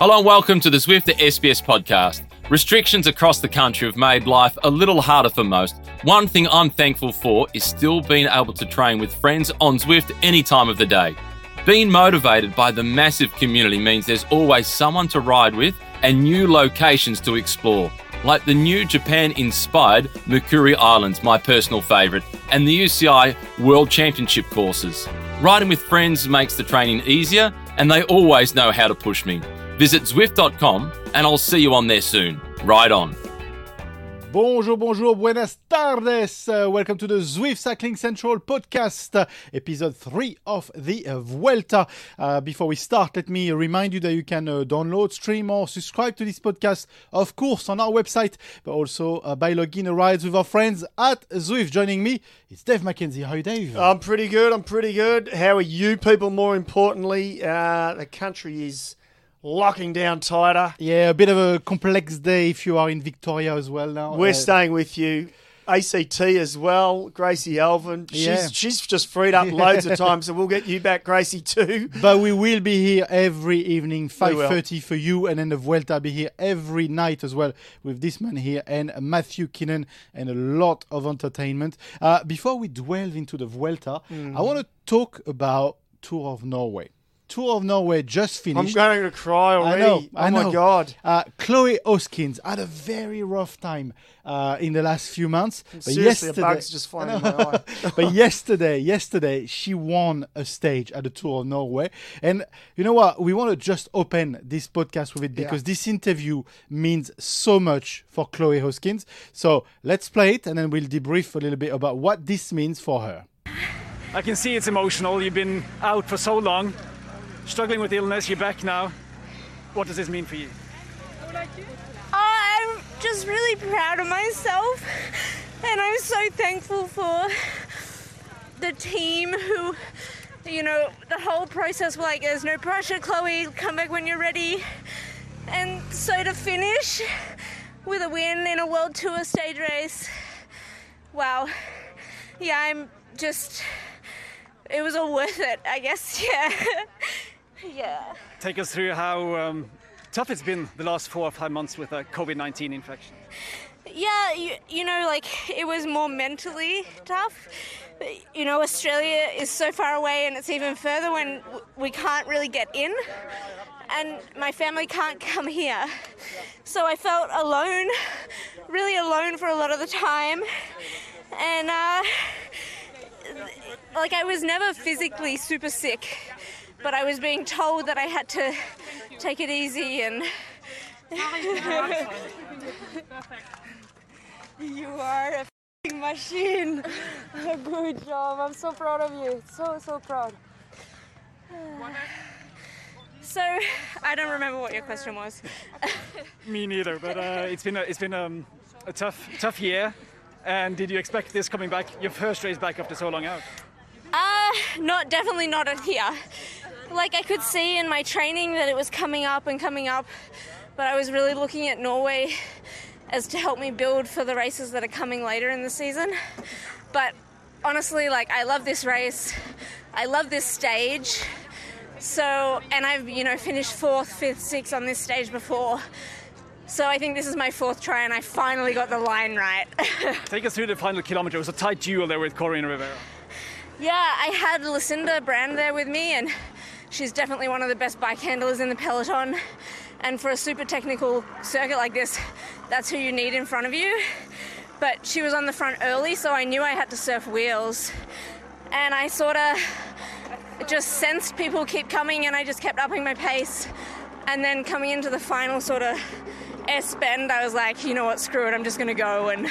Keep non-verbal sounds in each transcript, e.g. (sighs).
Hello and welcome to the Zwift SBS podcast. Restrictions across the country have made life a little harder for most. One thing I'm thankful for is still being able to train with friends on Zwift any time of the day. Being motivated by the massive community means there's always someone to ride with and new locations to explore, like the new Japan inspired Makuri Islands, my personal favourite, and the UCI World Championship courses. Riding with friends makes the training easier, and they always know how to push me. Visit Zwift.com, and I'll see you on there soon. Ride on. Bonjour, bonjour, buenas tardes. Uh, welcome to the Zwift Cycling Central podcast, uh, episode 3 of the uh, Vuelta. Uh, before we start, let me remind you that you can uh, download, stream, or subscribe to this podcast, of course, on our website, but also uh, by logging a rides with our friends at Zwift. Joining me, it's Dave McKenzie. How are you, Dave? I'm pretty good. I'm pretty good. How are you people? More importantly, uh, the country is locking down tighter. yeah, a bit of a complex day if you are in Victoria as well now. We're Uh, staying with you. ACT as well. Gracie Elvin. She's Yeah. she's just freed up (laughs) loads of time, so we'll get you back, Gracie, too. But we will be here every evening, 5.30 for you, and then the Vuelta be here every night as well with this man here and Matthew Keenan and a lot of entertainment. Uh, before we delve into the Vuelta, Mm. I want to talk about Tour of Norway. Tour of Norway just finished. I'm going to cry already. I know, oh I know. my god. Uh, Chloe Hosking had a very rough time uh, in the last few months. But Seriously, yesterday, a bug's just flying in my (laughs) eye. but yesterday, yesterday, she won a stage at the Tour of Norway. And you know what? We want to just open this podcast with it because this interview means so much for Chloe Hosking. So let's play it and then we'll debrief a little bit about what this means for her. I can see it's emotional. You've been out for so long, struggling with illness. You're back now. What does this mean for you? I'm just really proud of myself, and I'm so thankful for the team who, you know, the whole process. Like, there's no pressure, Chloe. Come back when you're ready. And so to finish with a win in a World Tour stage race, wow. Yeah, I'm just. It was all worth it, I guess. (laughs) Yeah. Yeah. Take us through how um, tough it's been the last four or five months with a COVID 19 infection. Yeah, you, you know, like it was more mentally tough. You know, Australia is so far away and it's even further when we can't really get in. And my family can't (laughs) come here. So I felt alone, really alone for a lot of the time. And, uh, like, I was never physically super sick, but I was being told that I had to take it easy and. You are a f***ing machine. Good job. I'm so proud of you. So, so proud. So, I don't remember what your question was. Me neither, but uh, it's been a, it's been um, a tough tough year. And did you expect this coming back? Your first race back after so long out. Uh, not definitely not at here. Like I could see in my training that it was coming up and coming up, but I was really looking at Norway as to help me build for the races that are coming later in the season. But honestly, like I love this race. I love this stage. So, and I've, you know, finished fourth, fifth, sixth on this stage before. So I think this is my fourth try and I finally got the line right. (laughs) Take us through the final kilometer. It was a tight duel there with Coryn Rivera. Yeah, I had Lucinda Brand there with me, and she's definitely one of the best bike handlers in the peloton. And for a super technical circuit like this, that's who you need in front of you. But she was on the front early, so I knew I had to surf wheels. And I sort of just sensed people keep coming, and I just kept upping my pace. And then coming into the final sort of S bend, I was like, you know what, screw it, I'm just gonna go and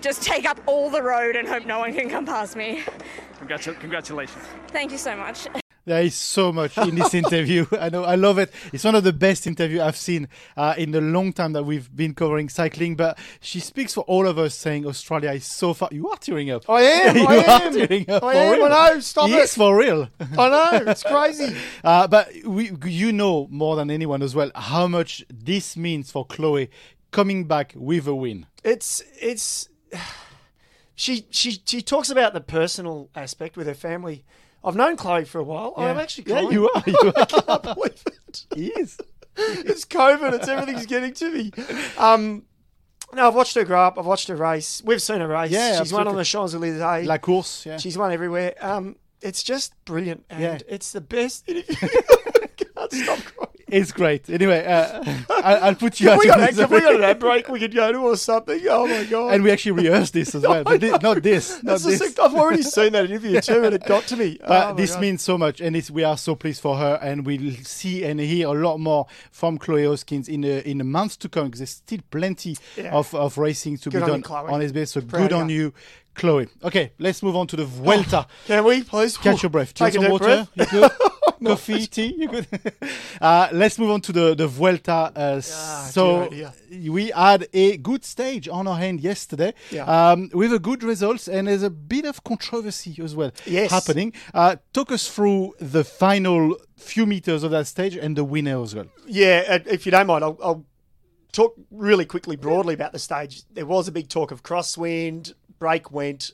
just take up all the road and hope no one can come past me. Congratu- congratulations. Thank you so much. There is so much in this interview. (laughs) I know, I love it. It's one of the best interviews I've seen uh, in the long time that we've been covering cycling. But she speaks for all of us, saying Australia is so far. You are tearing up. I am. (laughs) you I are am. tearing up. I am. real. I know. Stop it. Yes, for real. (laughs) I know. It's crazy. Uh, but we, you know more than anyone as well how much this means for Chloe coming back with a win. It's it's (sighs) she she she talks about the personal aspect with her family. I've known Chloe for a while. I'm actually yeah, Chloe. you are. You are. I (laughs) can't believe it. he is. it's COVID. It's everything's getting to me. Um, no, I've watched her grow up. I've watched her race. We've seen her race. Yeah, she's won on absolutely. the Champs Elysees. La course, yeah. She's won everywhere. Um, it's just brilliant, and Yeah. it's the best. (laughs) (laughs) I can't stop crying. It's great. Anyway, uh, (laughs) I, I'll put you out we, got, this. have we got an ad break we could go to or something? Oh my god! and we actually rehearsed this as (laughs) well. But thi- not this. Not this. sick- I've already seen that interview too, and it got to me. (laughs) But Oh this God. means so much, and it's, we are so pleased for her, and we'll see and hear a lot more from Chloe Hosking in the in the months to come. Because there's still plenty Yeah. of, of racing to Good be on you, done on SBS. So Proud good on you. Chloe. Okay, let's move on to the Vuelta. Can we please Catch your breath. Drink Take a some water. breath. You good? (laughs) Coffee, tea. You good? (laughs) uh, let's move on to the the Vuelta. Uh, so we had a good stage on our hand yesterday, Yeah. um, with a good results, and there's a bit of controversy as well Yes. happening. Uh, talk us through the final few meters of that stage and the winner as well. Yeah, if you don't mind, I'll, I'll talk really quickly, broadly about the stage. There was a big talk of crosswind, break went.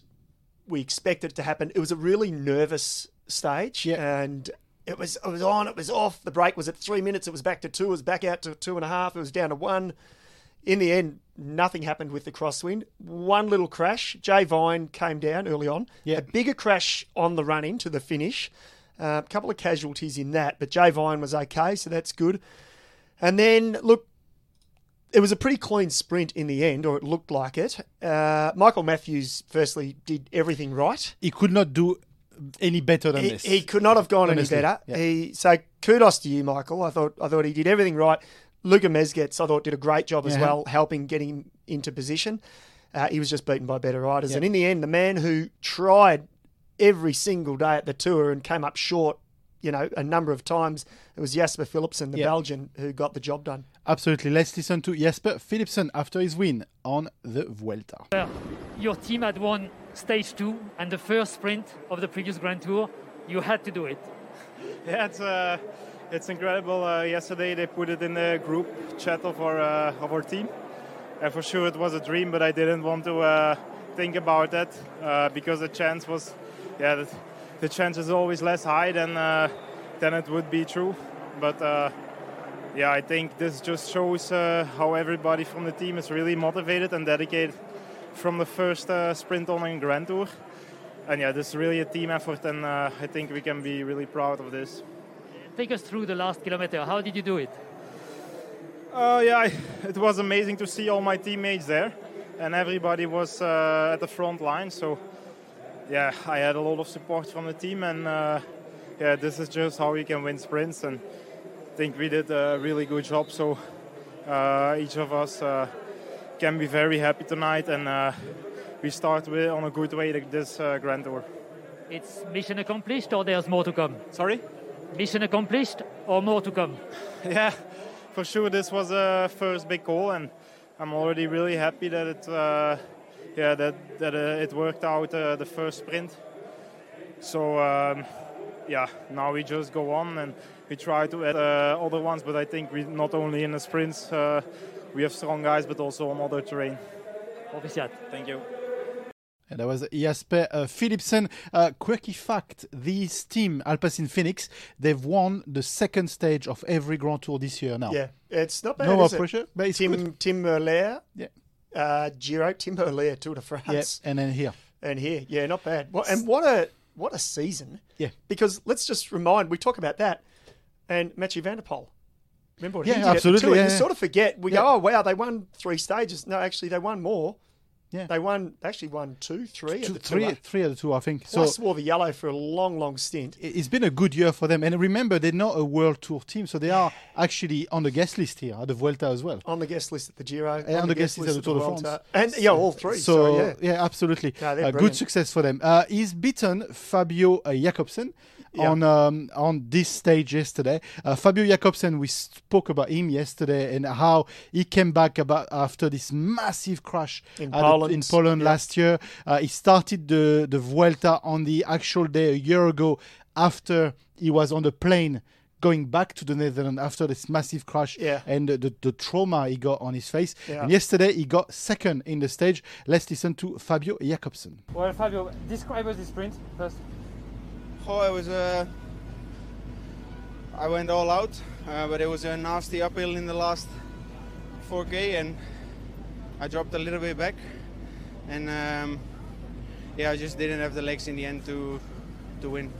We expected it to happen. It was a really nervous stage, Yeah. and it was it was on, it was off. The break was at three minutes. It was back to two. It was back out to two and a half. It was down to one. In the end, nothing happened with the crosswind. One little crash. Jay Vine came down early on. Yeah. A bigger crash on the run in to the finish. Uh, a couple of casualties in that, but Jay Vine was okay, so that's good. And then, look, it was a pretty clean sprint in the end, or it looked like it. Uh, Michael Matthews, firstly, did everything right. He could not do any better than He, this. he could not have gone Honestly, any better. yeah. He so kudos to you, Michael. I thought I thought he did everything right. Luka Mezgec, I thought, did a great job as Yeah. well, helping getting him into position. Uh, he was just beaten by better riders, Yeah. and in the end, the man who tried every single day at the tour and came up short, you know, a number of times, it was Jasper Philipsen, the. Belgian, who got the job done. Absolutely. Let's listen to Jasper Philipsen after his win on the Vuelta. Your team had won stage two and the first sprint of the previous Grand Tour. You had to do it. (laughs) Yeah, it's uh, it's incredible. Uh, yesterday they put it in the group chat of our uh, of our team, and for sure it was a dream. But I didn't want to uh, think about that uh, because the chance was, yeah, the, the chance is always less high than uh, than it would be true. But uh, yeah, I think this just shows uh, how everybody from the team is really motivated and dedicated from the first uh, sprint on in Grand Tour. And yeah, this is really a team effort, and uh, I think we can be really proud of this. Take us through the last kilometer. How did you do it? Uh, yeah, I- it was amazing to see all my teammates there, and everybody was uh, at the front line. So, yeah, I had a lot of support from the team, and uh, yeah, this is just how you can win sprints. And think we did a really good job. So, uh, each of us uh, can be very happy tonight, and uh, we start with, on a good way to this uh, Grand Tour. It's mission accomplished or there's more to come? Sorry. Mission accomplished or more to come? (laughs) Yeah, for sure. This was a first big goal, and I'm already really happy that it, uh, yeah, that that uh, it worked out uh, the first sprint. So um, yeah, now we just go on and we try to add uh, other ones. But I think we not only in the sprints uh, we have strong guys, but also on other terrain. Proficiat. Thank you. And that was Jasper uh, Philipsen. Uh, quirky fact this team, Alpecin Fenix, they've won the second stage of every Grand Tour this year now. Yeah, it's not bad. No more is it? pressure, but it's good. Tim Tim Merlier, Yeah. uh, Giro, Tim Merlier, Tour de Yeah, France, and then here. and here, yeah, not bad. What, and what a what a season! Yeah. because let's just remind we talk about that, and Mathieu Van der Poel. Remember what Yeah, he did at the absolutely, Tour? yeah, you yeah. sort of forget. We Yeah. go, oh wow, they won three stages. No, actually, they won more. Yeah. They won. They actually won two, three Two, the three, three of the two, I think. Plus so wore the yellow for a long, long stint. it- it's been a good year for them. And remember, they're not a World Tour team, so they are actually on the guest list here at the Vuelta as well. On the guest list at the Giro, And on the guest list at the Tour de France. And yeah, all three. So, yeah. yeah. absolutely. They're Uh, good success for them. Uh, he's beaten Fabio uh, Jakobsen Yeah. on um, on this stage yesterday. Uh, Fabio Jakobsen, we spoke about him yesterday and how he came back about after this massive crash In at the- Poland. in Poland Yeah. last year. Uh, he started the the Vuelta on the actual day a year ago after he was on the plane. Going back to the Netherlands after this massive crash Yeah. and the, the, the trauma he got on his face. Yeah. And yesterday he got second in the stage. Let's listen to Fabio Jakobsen. Well, Fabio, describe us the sprint first. Oh, I was. Uh, I went all out. uh, but it was a nasty uphill in the last 4K, and I dropped a little bit back, and um, yeah, I just didn't have the legs in the end to to win.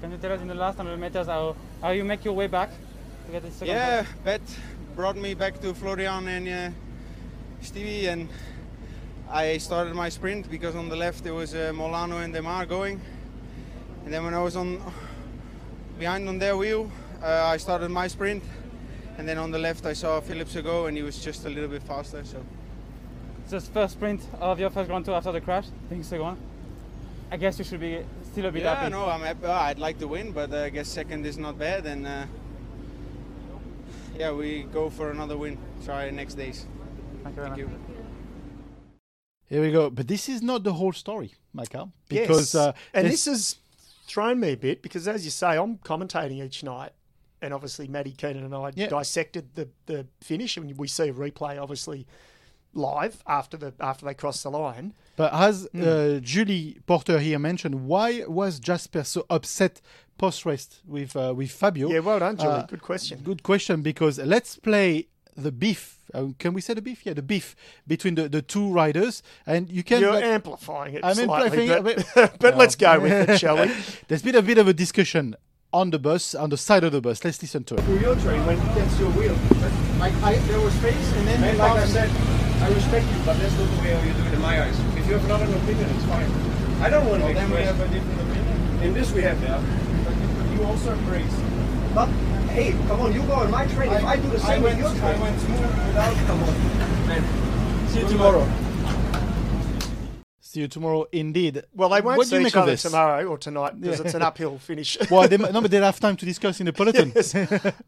Can you tell us in the last 100 meters how, how you make your way back to get the second Yeah, place? Bet brought me back to Florian and uh, Stevie, and I started my sprint because on the left there was uh, Molano and Démare going, and then when I was on behind on their wheel, uh, I started my sprint, and then on the left I saw Phillips go, and he was just a little bit faster. So Just first sprint of your first Grand Tour after the crash, being second. I guess you should be still a bit yeah, happy. no, I'm happy. Uh, I'd like to win, but uh, I guess second is not bad, and uh, yeah, we go for another win. Try next days. Thank you Thank you. Here we go. But this is not the whole story, Michael, because yes. uh, and this has thrown me a bit because, as you say, I'm commentating each night, and obviously Matty Keenan and I dissected the, the finish, and we see a replay, obviously live after the after they cross the line. But as Hmm. uh, Julie Porter here mentioned, why was Jasper so upset post race with uh, with Fabio? Yeah, well done, Julie. Uh, Good question. Good question because let's play the beef. Uh, can we say the beef? Yeah, the beef between the, the two riders, and you can. You're like- amplifying it I'm slightly, amplifying but, it, but (laughs) let's go with it, (laughs) shall we? There's been a bit of a discussion on the bus, on the side of the bus. Let's listen to it. through your train when it gets your wheel. Like I, there was space, and then like I said, I respect you, but that's not the way how you do it in my eyes. If you have another opinion, it's fine. I don't want to Well, then we have a different opinion. In this we have that. But you also embrace. But hey, come on, you go on my train. If I do the same went, with your I train, went smooth without. come on, man. See you tomorrow. See you tomorrow, indeed. Well, they won't what do see you each make of other this? tomorrow or tonight because Yeah. it's an (laughs) uphill finish. well, they, no, but they'll have time to discuss in the peloton.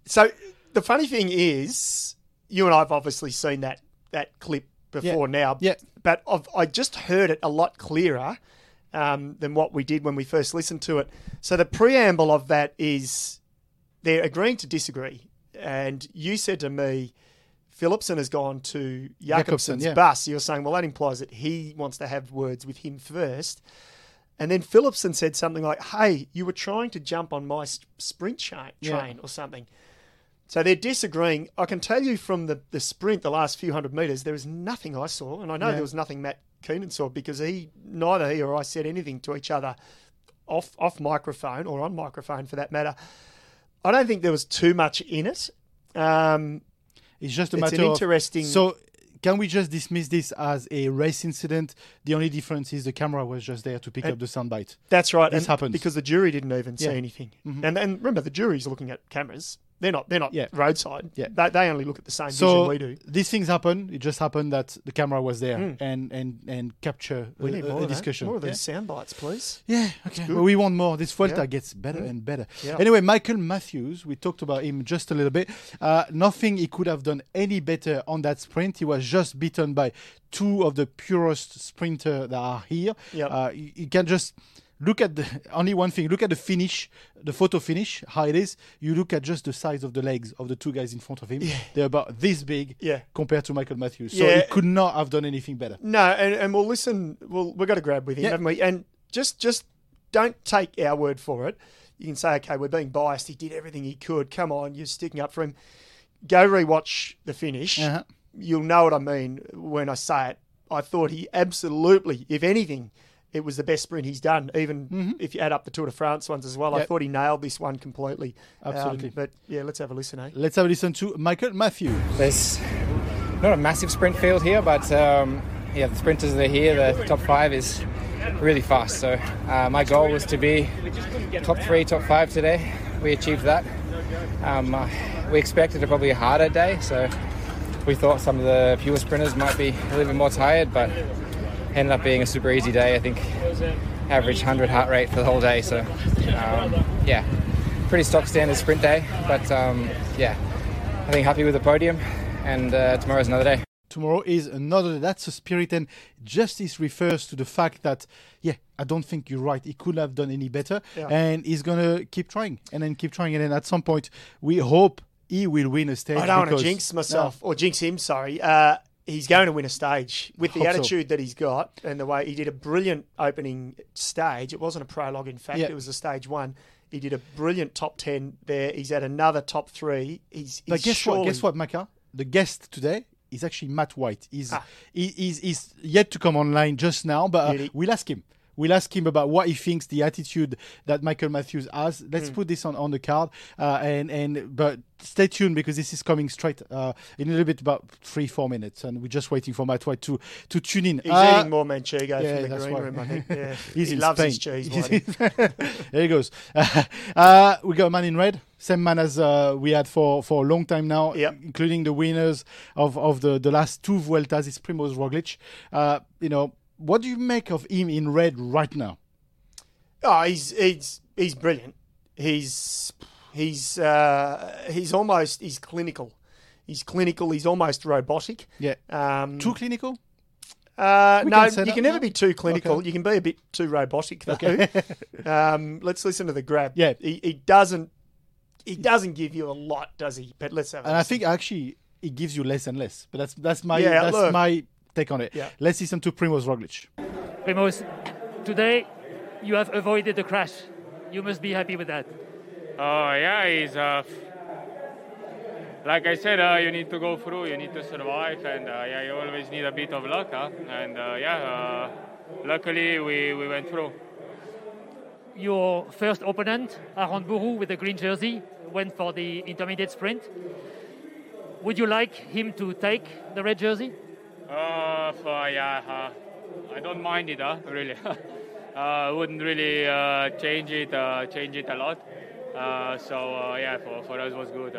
So the funny thing is, you and I have obviously seen that that clip before now. Yeah. But I've, I just heard it a lot clearer um, than what we did when we first listened to it. So the preamble of that is they're agreeing to disagree. And you said to me, Philipsen has gone to Jakobsen's yeah. bus. You're saying, well, that implies that he wants to have words with him first. And then Philipsen said something like, hey, you were trying to jump on my sprint cha- Yeah. train or something. So they're disagreeing. I can tell you from the, the sprint, the last few hundred metres, there was nothing I saw. And I know Yeah. there was nothing Matt Keenan saw because he, neither he or I said anything to each other off, off microphone or on microphone for that matter. I don't think there was too much in it. Um, It's just a It's matter an of- interesting- So, can we just dismiss this as a race incident? The only difference is the camera was just there to pick And- up the soundbite. That's right. This and happens. because the jury didn't even see Yeah. anything. Mhm. And and remember, the jury's looking at cameras. They're not. They're not Yeah. roadside. Yeah. They, they only look at the same So vision we do. these things happen. It just happened that the camera was there Mm. and and and capture We a, need more a of that. discussion. More of Yeah? these sound bites, please. Yeah, okay. Well, we want more. This Vuelta Yeah. gets better Mm. and better. Yeah. Anyway, Michael Matthews, we talked about him just a little bit. Uh, nothing he could have done any better on that sprint. He was just beaten by two of the purest sprinter that are here. Yep. Uh, you, you can just look at the only one thing. Look at the finish, the photo finish, how it is. You look at just the size of the legs of the two guys in front of him. They're about this big Yeah. compared to Michael Matthews. So Yeah. he could not have done anything better. No, and, and we'll listen. We'll we've got to grab with him, Yeah. haven't we? And just just don't take our word for it. You can say, okay, we're being biased. He did everything he could. Come on, you're sticking up for him. Go rewatch the finish. Uh-huh. You'll know what I mean when I say it. I thought he absolutely, if anything, it was the best sprint he's done. Even if you add up the Tour de France ones as well, I Mm-hmm. Thought he nailed this one completely. Um, Absolutely. but yeah, let's have a listen, eh? Let's have a listen to Michael Matthews. There's not a massive sprint field here, but um, yeah, the sprinters that are here, the top five is really fast. So uh, my goal was to be top three, top five today. We achieved that. Um, uh, we expected a probably a harder day, so we thought some of the fewer sprinters might be a little bit more tired, but ended up being a super easy day. I think average 100 heart rate for the whole day. So um, yeah, pretty stock standard sprint day, but um, yeah, I think happy with the podium, and uh, tomorrow's another day. tomorrow is another that's a spirit and justice refers to the fact that yeah i don't think you're right he couldn't have done any better Yeah. and he's gonna keep trying and then keep trying and then at some point we hope he will win a stage I don't want to jinx myself or jinx him. Sorry, uh, he's going to win a stage with the Hope so. attitude that he's got and the way he did a brilliant opening stage. It wasn't a prologue, in fact, Yeah. it was a stage one. He did a brilliant top ten there. He's at another top three. He's, But he's guess surely, what? Guess what, Maka? The guest today is actually Matt White. He's Ah. he, he's, he's yet to come online just now, but uh, we'll ask him. We'll ask him about what he thinks the attitude that Michael Matthews has. Let's Hmm. put this on, on the card, uh, and and but stay tuned because this is coming straight uh, in a little bit about three four minutes, and we're just waiting for Matt White to to tune in. He's Uh, eating more manchego yeah, from the green room. I think. (laughs) Yeah. He's he loves his Spain. cheese. Whitey. in- (laughs) there he goes. (laughs) uh, we got a man in red, same man as uh, we had for, for a long time now, Yep. including the winners of, of the, the last two Vueltas. It's Primoz Roglic. Uh, you know, what do you make of him in red right now? Oh, he's he's he's brilliant. He's he's uh, he's almost he's clinical. He's clinical. He's almost robotic. Yeah. Um, Too clinical? Uh, no, you can never be too clinical. Okay. You can be a bit too robotic though. Okay. (laughs) um, let's listen to the grab. Yeah. he, he doesn't he doesn't give you a lot, does he? But let's have. And I think actually it gives you less and less. But that's that's my Yeah, that's look. my take on it. Yeah. Let's listen to Primoz Roglic. Primoz, today you have avoided the crash. You must be happy with that. Oh yeah, it's uh, like I said, uh, you need to go through, you need to survive, and uh, yeah, you always need a bit of luck, huh? and uh, yeah, uh, luckily we, we went through. Your first opponent, Aaron Bourou, with the green jersey, went for the intermediate sprint. Would you like him to take the red jersey? Uh, for, yeah, uh, I don't mind it, huh? really. (laughs) uh, I wouldn't really uh, change it, uh, change it a lot. Uh, so uh, yeah, for, for us was good.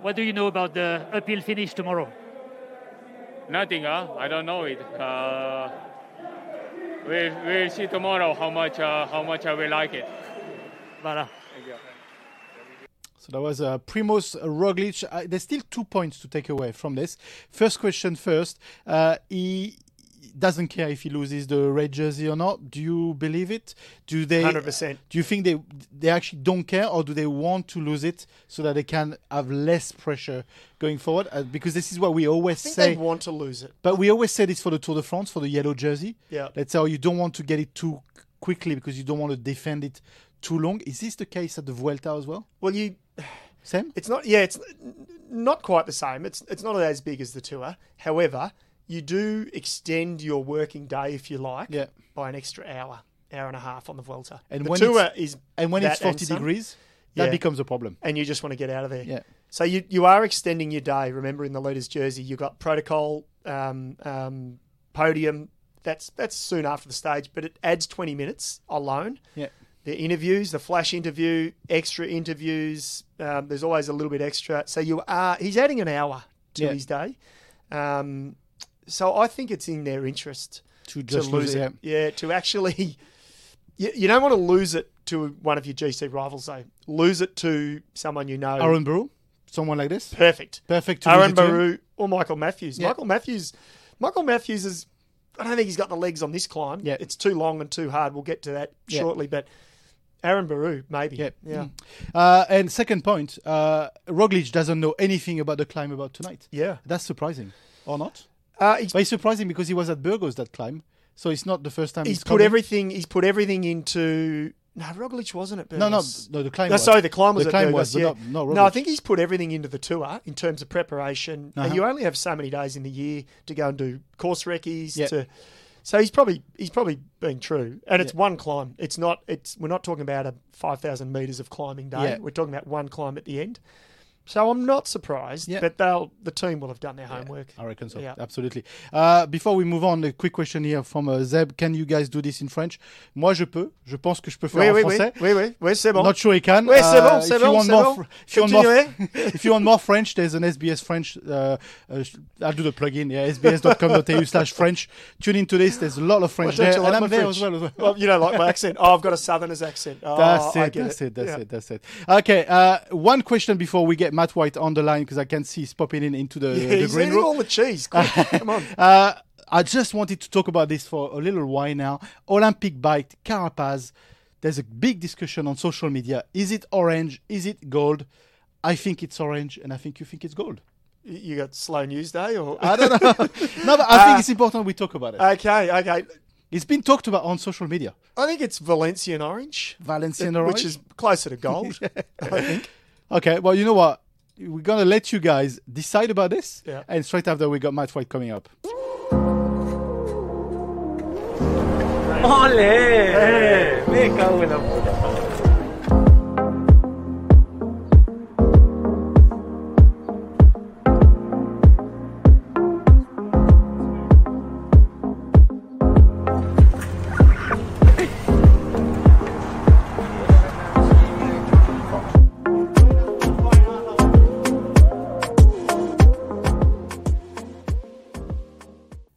What do you know about the uphill finish tomorrow? Nothing, huh? I don't know it. Uh, we'll, we'll see tomorrow how much uh, how much I will like it. Voilà. So that was uh, Primoz Roglic. Uh, there's still two points to take away from this. First question first. Uh, he doesn't care if he loses the red jersey or not. Do you believe it? Do they? 100%. Do you think they they actually don't care, or do they want to lose it so that they can have less pressure going forward? Uh, because this is what we always I think say. they want to lose it. But we always say this for the Tour de France, for the yellow jersey. Yeah. Let's say oh, you don't want to get it too quickly because you don't want to defend it too long. Is this the case at the Vuelta as well? Well, you Same? It's not. Yeah, it's not quite the same. It's it's not as big as the tour. However, you do extend your working day, if you like, Yeah. by an extra hour, hour and a half on the Vuelta. And the when tour it's- is and when it's that 40 some. degrees, that Yeah. becomes a problem. and you just want to get out of there. Yeah. So you you are extending your day. Remember, in the leaders' jersey, you have got protocol, um, um, podium. That's that's soon after the stage, but it adds twenty minutes alone. Yeah. The interviews, the flash interview, extra interviews. Um, there's always a little bit extra. So you are he's adding an hour to Yeah. his day. Um, so I think it's in their interest To just lose lose it. it, Yeah, to actually, (laughs) you, you don't want to lose it to one of your GC rivals though. Lose it to someone you know. Aaron Burrow, someone like this. Perfect. Perfect to Aaron lose it to him. Baru or Michael Matthews. Yeah. Michael Matthews. Michael Matthews is. I don't think he's got the legs on this climb. Yeah. It's too long and too hard. We'll get to that Yeah. shortly. But Aaron Baru, maybe. Yeah. Yeah. Mm. Uh, and second point, uh, Roglic doesn't know anything about the climb about tonight. Yeah. That's surprising, or not? Uh, But it's surprising because he was at Burgos that climb, so it's not the first time he's he's, put coming. everything. He's put everything into. No, Roglic wasn't at Burgos. No, no, no, the climb No, was. sorry, the climb was The at climb Burgos. was, yeah. no, no, I think he's put everything into the tour in terms of preparation. Uh-huh. And you only have so many days in the year to go and do course recce's. Yeah. To, so he's probably he's probably being true, and it's one climb. It's not. It's we're not talking about a five thousand meters of climbing day. Yeah. We're talking about one climb at the end. So I'm not surprised, Yeah. but they'll the team will have done their homework. I reckon so. Yeah. Absolutely. Uh, before we move on, a quick question here from uh, Zeb. Can you guys do this in French? Moi, je peux. Je pense que je peux faire Oui, en oui, français. oui, oui, oui, c'est bon. Not sure he can. Oui, c'est bon, Uh, c'est if you bon, want c'est more bon. If you, want more, (laughs) if you want more French, there's an SBS French. Uh, uh, I'll do the plugin. Yeah, sbs.com.au slash French. Tune into this. There's a lot of French Well, there, and I'm there French? as well. As well. Well, you don't like my accent. Oh, I've got a southerner's accent. Oh, That's it. That's it. That's it. That's it. Okay. Uh, one question before we get Matt White on the line because I can see he's popping in into the, Yeah, the he's green room. all the cheese. Quick, (laughs) Come on. Uh, I just wanted to talk about this for a little while now. Olympic bike, Carapaz. There's a big discussion on social media. Is it orange? Is it gold? I think it's orange, and I think you think it's gold. You got slow news day, or I don't know. (laughs) no, but I think Uh, it's important we talk about it. Okay, okay. It's been talked about on social media. I think it's Valencian orange. Valencian orange, which is closer to gold. (laughs) I think. Okay, well, you know what? We're gonna let you guys decide about this, Yeah. and straight after we got Matt White coming up. Ole! Me cago en la puta.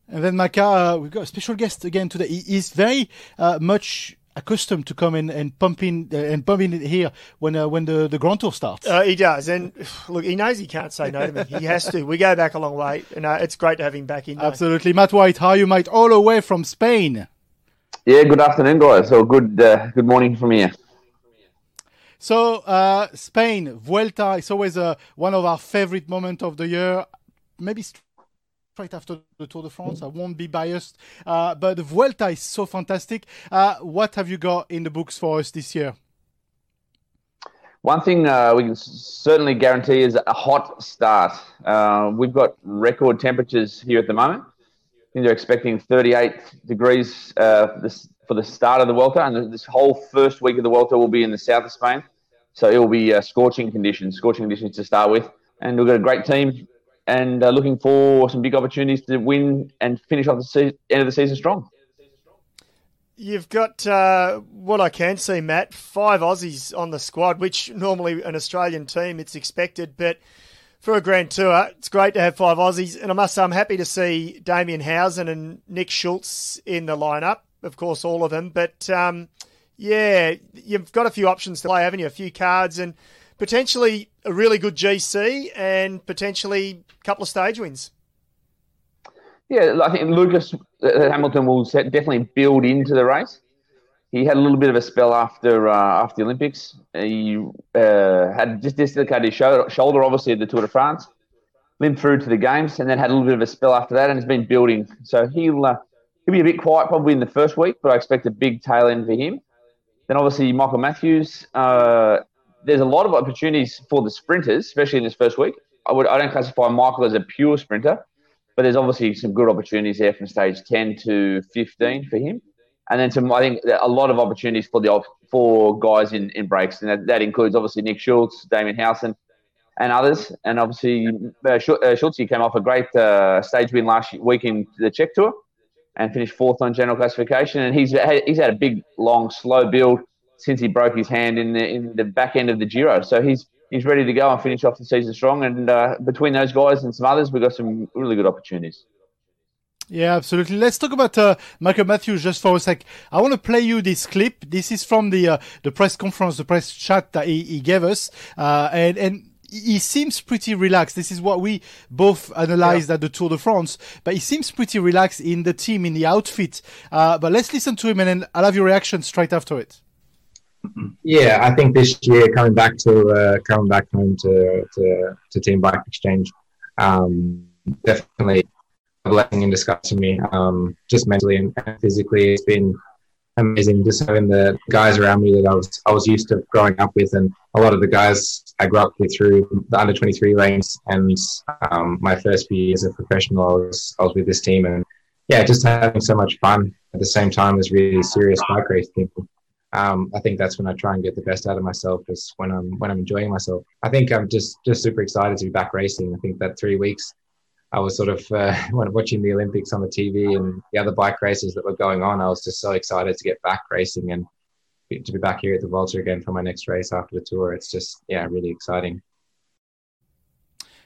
And then Maka, uh, we've got a special guest again today. He is very uh, much accustomed to come in and pumping uh, and pumping it here when uh, when the, the Grand Tour starts. Uh, he does, and look, he knows he can't say no to me. He has to. We go back a long way, and uh, it's great to have him back in. there. Absolutely, Matt White. How are you, mate? All the way from Spain. Yeah, good afternoon, guys. So good, uh, good morning from here. So uh, Spain Vuelta is always uh, one of our favorite moments of the year. Maybe straight after the Tour de France. I won't be biased, uh, but the Vuelta is so fantastic. Uh, what have you got in the books for us this year? One thing uh, we can certainly guarantee is a hot start. Uh, we've got record temperatures here at the moment. I think they're expecting 38 degrees uh, this, for the start of the Vuelta, and this whole first week of the Vuelta will be in the south of Spain. So it will be uh, scorching conditions, scorching conditions to start with. And we've got a great team, and uh, looking for some big opportunities to win and finish off the se- end of the season strong. You've got uh, what I can see, Matt. Five Aussies on the squad, which normally an Australian team it's expected, but for a Grand Tour, it's great to have five Aussies. And I must say, I'm happy to see Damien Howson and Nick Schultz in the lineup. Of course, all of them, but um, yeah, you've got a few options to play, haven't you? A few cards and potentially a really good GC and potentially a couple of stage wins. Yeah, I think Lucas uh, Hamilton will definitely build into the race. He had a little bit of a spell after uh, after the Olympics. He uh, had just dislocated his shoulder, shoulder, obviously, at the Tour de France. Limped through to the games, and then had a little bit of a spell after that, and has been building. So he'll uh, he'll be a bit quiet probably in the first week, but I expect a big tail end for him. Then obviously Michael Matthews. Uh, there's a lot of opportunities for the sprinters, especially in this first week. I would I don't classify Michael as a pure sprinter, but there's obviously some good opportunities there from stage 10 to 15 for him. And then some, I think, a lot of opportunities for the for guys in, in breaks. And that, that includes obviously Nick Schultz, Damien Howson, and others. And obviously, uh, uh, Schultz came off a great uh, stage win last week in the Czech Tour and finished fourth on general classification. And he's he's had a big, long, slow build since he broke his hand in the, in the back end of the Giro. So he's he's ready to go and finish off the season strong. And uh, between those guys and some others, we've got some really good opportunities. Yeah, absolutely. Let's talk about uh, Michael Matthews just for a sec. I want to play you this clip. This is from the uh, the press conference, the press chat that he, he gave us, uh, and and he seems pretty relaxed. This is what we both analyzed at the Tour de France, but he seems pretty relaxed in the team, in the outfit. Uh, but let's listen to him, and then I'll have your reaction straight after it. Yeah, I think this year coming back to uh, coming back home to to, to Team Bike Exchange, um, definitely a blessing in disguise for me. Um, just mentally and physically, it's been amazing just having the guys around me that I was I was used to growing up with, and a lot of the guys I grew up with through the under twenty three ranks, and um, my first few years as a professional, I was I was with this team, and yeah, just having so much fun at the same time as really serious bike racing um, I think that's when I try and get the best out of myself is when I'm when I'm enjoying myself. I think I'm just just super excited to be back racing. I think that three weeks I was sort of uh, (laughs) watching the Olympics on the TV and the other bike races that were going on. I was just so excited to get back racing and to be back here at the Vuelta again for my next race after the tour. It's just yeah, really exciting.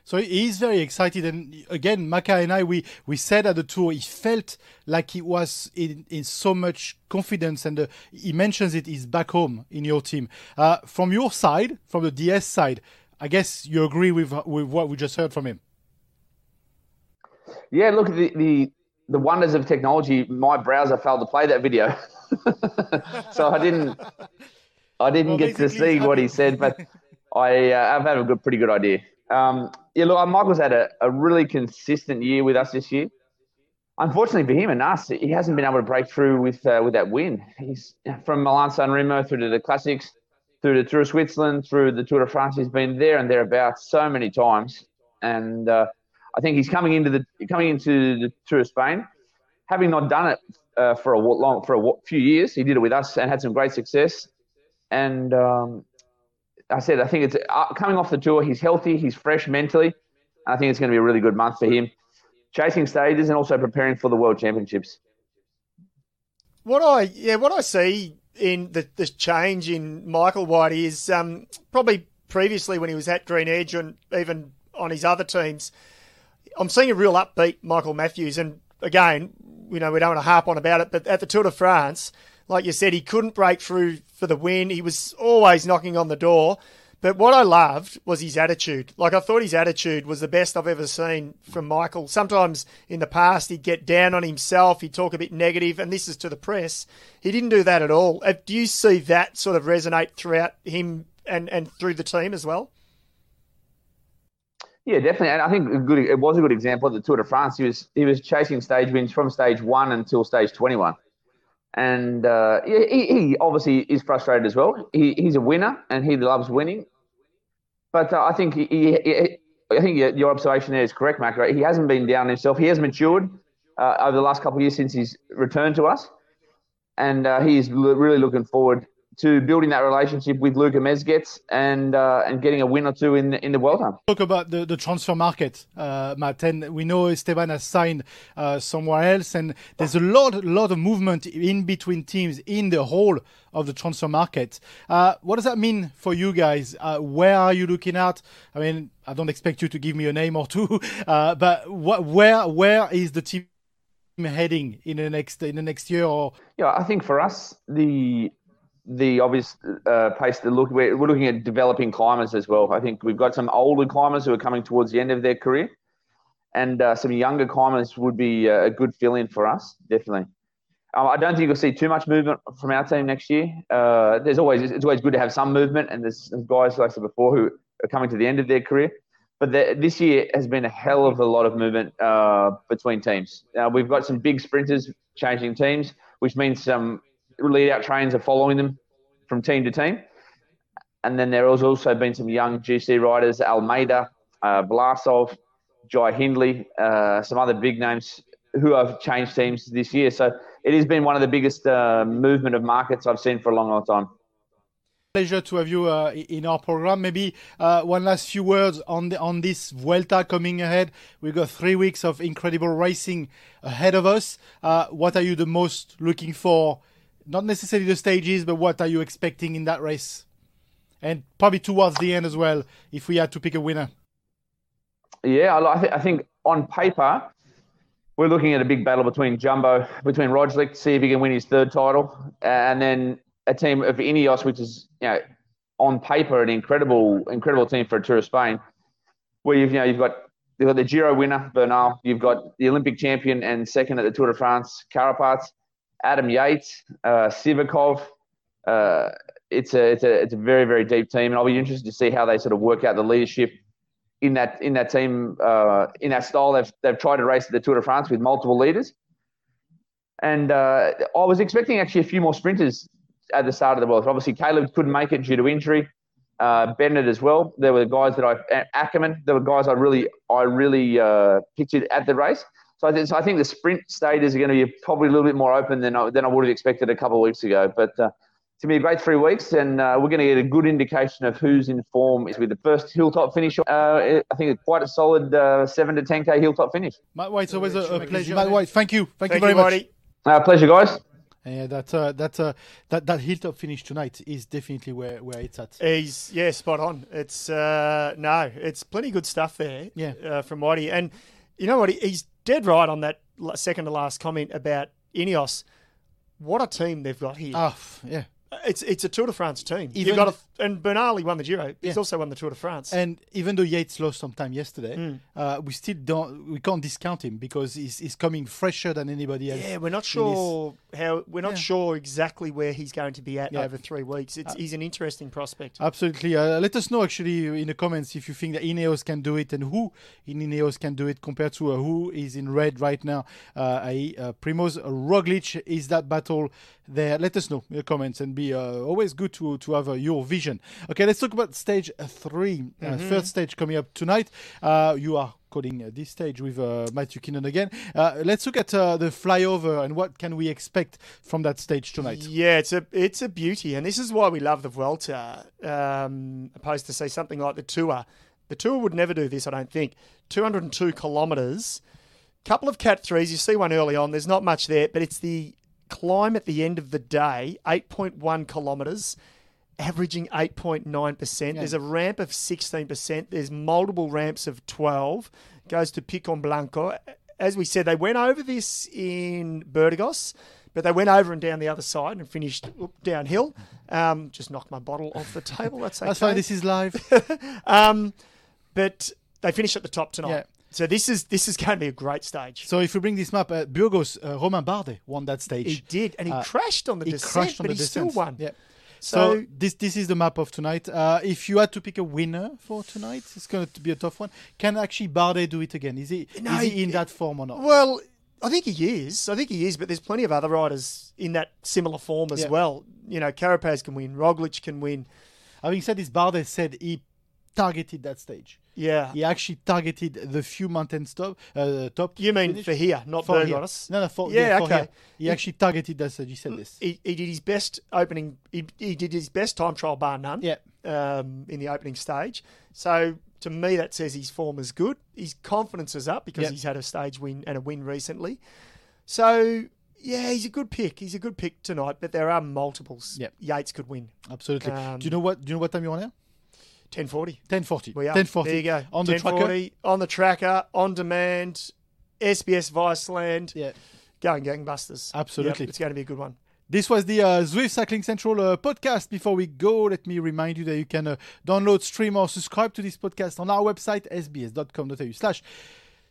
So he's very excited, and again, Maka and I, we, we said at the tour, he felt like he was in, in so much confidence, and uh, he mentions it. He's back home in your team. Uh, from your side, from the DS side, I guess you agree with with what we just heard from him. Yeah, look the the the wonders of technology. My browser failed to play that video, (laughs) so I didn't I didn't Well, get to see what he said, but (laughs) I uh, I've had a good, pretty good idea. Um, yeah, look, Michael's had a, a really consistent year with us this year. unfortunately for him and us, he hasn't been able to break through with uh, with that win. He's from Milan San Remo through to the Classics, through the Tour of Switzerland, through the Tour de France. He's been there and thereabouts so many times, and uh, I think he's coming into the coming into the Tour of Spain, having not done it uh, for a long for a few years. He did it with us and had some great success. And um, I said, I think it's uh, coming off the tour. He's healthy. He's fresh mentally. I think it's going to be a really good month for him, chasing stages and also preparing for the World Championships. What I yeah, what I see in the, the change in Michael White is um, probably previously when he was at Green Edge and even on his other teams, I'm seeing a real upbeat Michael Matthews. And again, you know, we don't want to harp on about it, but at the Tour de France, like you said, he couldn't break through for the win. He was always knocking on the door. But what I loved was his attitude. Like, I thought his attitude was the best I've ever seen from Michael. Sometimes in the past, he'd get down on himself, he'd talk a bit negative, and this is to the press. He didn't do that at all. Uh, do you see that sort of resonate throughout him and, and through the team as well? Yeah, definitely. And I think good, it was a good example the Tour de France. He was he was chasing stage wins from stage one until stage twenty one, and uh, he, he obviously is frustrated as well. He, he's a winner and he loves winning, but uh, I think he, he, I think your observation there is correct, Mac. Right? He hasn't been down himself. He has matured uh, over the last couple of years since he's returned to us, and uh, he is really looking forward to building that relationship with Luka Mezgec and uh, and getting a win or two in in the Vuelta. Talk about the, the transfer market, uh, Matt, and we know Esteban has signed uh, somewhere else, and there's a lot lot of movement in between teams in the whole of the transfer market. Uh, what does that mean for you guys? Uh, where are you looking at? I mean, I don't expect you to give me a name or two, (laughs) uh, but what, where where is the team heading in the next in the next year? Or yeah, I think for us the the obvious uh, place to look. We're, we're looking at developing climbers as well. I think we've got some older climbers who are coming towards the end of their career, and uh, some younger climbers would be a good fill-in for us, definitely. Um, I don't think you'll see too much movement from our team next year. Uh, there's always it's always good to have some movement, and there's, there's guys like I said before who are coming to the end of their career. But the, this year has been a hell of a lot of movement uh, between teams. we've got some big sprinters changing teams, which means some lead out trains are following them from team to team. And then there has also been some young GC riders, Almeida, uh, Vlasov, Jai Hindley, uh, some other big names who have changed teams this year. So it has been one of the biggest uh, movement of markets I've seen for a long, long time. Pleasure to have you uh, in our program. Maybe uh, one last few words on the, on this Vuelta coming ahead. We've got three weeks of incredible racing ahead of us. Uh, what are you the most looking for not necessarily the stages, but what are you expecting in that race? And probably towards the end as well, if we had to pick a winner. Yeah, I, th- I think on paper, we're looking at a big battle between Jumbo, between Roglic to see if he can win his third title, and then a team of Ineos, which is you know on paper an incredible, incredible team for a Tour of Spain, where you've you know you've got you've got the Giro winner Bernal, you've got the Olympic champion and second at the Tour de France Carapaz, Adam Yates, uh, Sivakov. Uh, it's a it's a it's a very very deep team, and I'll be interested to see how they sort of work out the leadership in that in that team uh, in that style. They've they've tried to race the Tour de France with multiple leaders, and uh, I was expecting actually a few more sprinters at the start of the world. Obviously, Caleb couldn't make it due to injury. Uh, Bennett as well. There were guys that I Ackermann. There were guys I really I really uh, pictured at the race. So I, think, so I think the sprint stages are going to be probably a little bit more open than I, than I would have expected a couple of weeks ago. But uh, it's going to be a great three weeks, and uh, we're going to get a good indication of who's in form is with the first hilltop finish. Uh, I think it's quite a solid uh, seven to ten k hilltop finish. Matt White, always a, a pleasure. Matt White, thank you, thank, thank you very you, much. Uh, pleasure, guys. Yeah, that uh, that uh, that that hilltop finish tonight is definitely where, where it's at. He's yeah, spot on. It's uh, no, it's plenty good stuff there. Yeah, uh, from Whitey, and you know what? He's dead right on that second to last comment about Ineos. What a team they've got here. Oh, yeah. It's it's a Tour de France team. Even, You've got a, and Bernali won the Giro. He's yeah. also won the Tour de France. And even though Yates lost some time yesterday, mm. uh, we still don't we can't discount him because he's, he's coming fresher than anybody else. Yeah, we're not sure how we're not Yeah. sure exactly where he's going to be at Yeah. over three weeks. It's, Uh, he's an interesting prospect. Absolutely. Uh, let us know actually in the comments if you think that Ineos can do it and who in Ineos can do it compared to uh, who is in red right now. Uh, i.e., uh, Primoz Roglic is that battle there. Let us know in the comments and be uh, always good to to have uh, your vision. Okay, let's talk about stage uh, 3 uh, Mhm. third stage coming up tonight. Uh, you are calling uh, this stage with uh, Matthew Keenan again. Uh, let's look at uh, the flyover and what can we expect from that stage tonight. Yeah, it's a it's a beauty, and this is why we love the Vuelta, um, opposed to say something like the Tour. The Tour would never do this, I don't think. 202 kilometres, couple of Cat threes. You see one early on. There's not much there, but it's the climb at the end of the day, 8.1 kilometres. Averaging 8.9%. There's a ramp of 16%. There's multiple ramps of 12. Goes to Picon Blanco. As we said, they went over this in Burgos, but they went over and down the other side and finished downhill. Um, just knocked my bottle off the table. That's (laughs) okay. That's fine. This is live. (laughs) um, but they finished at the top tonight. Yeah. So this is this is going to be a great stage. So if we bring this map, uh, Burgos, uh, Romain Bardet won that stage. He did, and he Uh, crashed on the he descent, crashed on but the he still won. Yeah. So, So, this this is the map of tonight. Uh, if you had to pick a winner for tonight, it's going to be a tough one. Can actually Bardet do it again? Is he No, is he in that form or not? well, I think he is. I think he is, but there's plenty of other riders in that similar form as Yeah. well. You know, Carapaz can win, Roglic can win. Having said this, Bardet said he targeted that stage. Yeah, he actually targeted the few mountain top, uh, top. You mean for here, not for Here. No, no, for yeah, yeah for okay. Here. He, he actually targeted us. You said mm, this. He, he did his best opening. He, he did his best time trial bar none. Yeah. Um, in the opening stage, so to me that says his form is good. His confidence is up because yep. he's had a stage win and a win recently. So yeah, he's a good pick. He's a good pick tonight, but there are multiples. Yeah, Yates could win. Absolutely. Um, do you know what? Do you know what time you want now? 1040. 1040. We are. 1040. There you go. On the tracker. On the tracker, on demand, SBS Viceland. Yeah. Going gangbusters. Absolutely. Yep, it's going to be a good one. This was the uh, Zwift Cycling Central uh, podcast. Before we go, let me remind you that you can uh, download, stream, or subscribe to this podcast on our website, sbs.com.au slash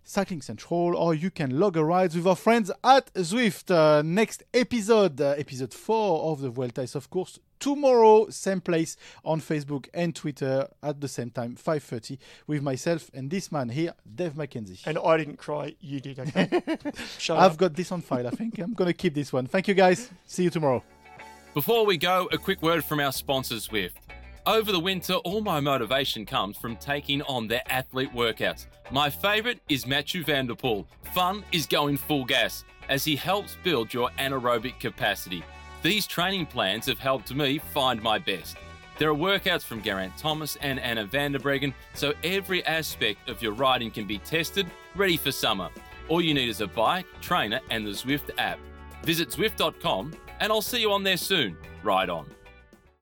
Cycling Central, or you can log a ride with our friends at Zwift. Uh, next episode, uh, episode 4 of the Vuelta is, of course, tomorrow, same place on Facebook and Twitter at the same time, 5.30, with myself and this man here, Dave McKenzie. And I didn't cry. You did. Okay. (laughs) Shut I've up. got this on file, I think. I'm going to keep this one. Thank you, guys. See you tomorrow. Before we go, a quick word from our sponsor, Zwift. Over the winter, all my motivation comes from taking on their athlete workouts. My favourite is Mathieu van der Poel. Fun is going full gas as he helps build your anaerobic capacity. These training plans have helped me find my best. There are workouts from Geraint Thomas and Anna van der Breggen, so every aspect of your riding can be tested, ready for summer. All you need is a bike, trainer, and the Zwift app. Visit Zwift.com, and I'll see you on there soon. Ride on.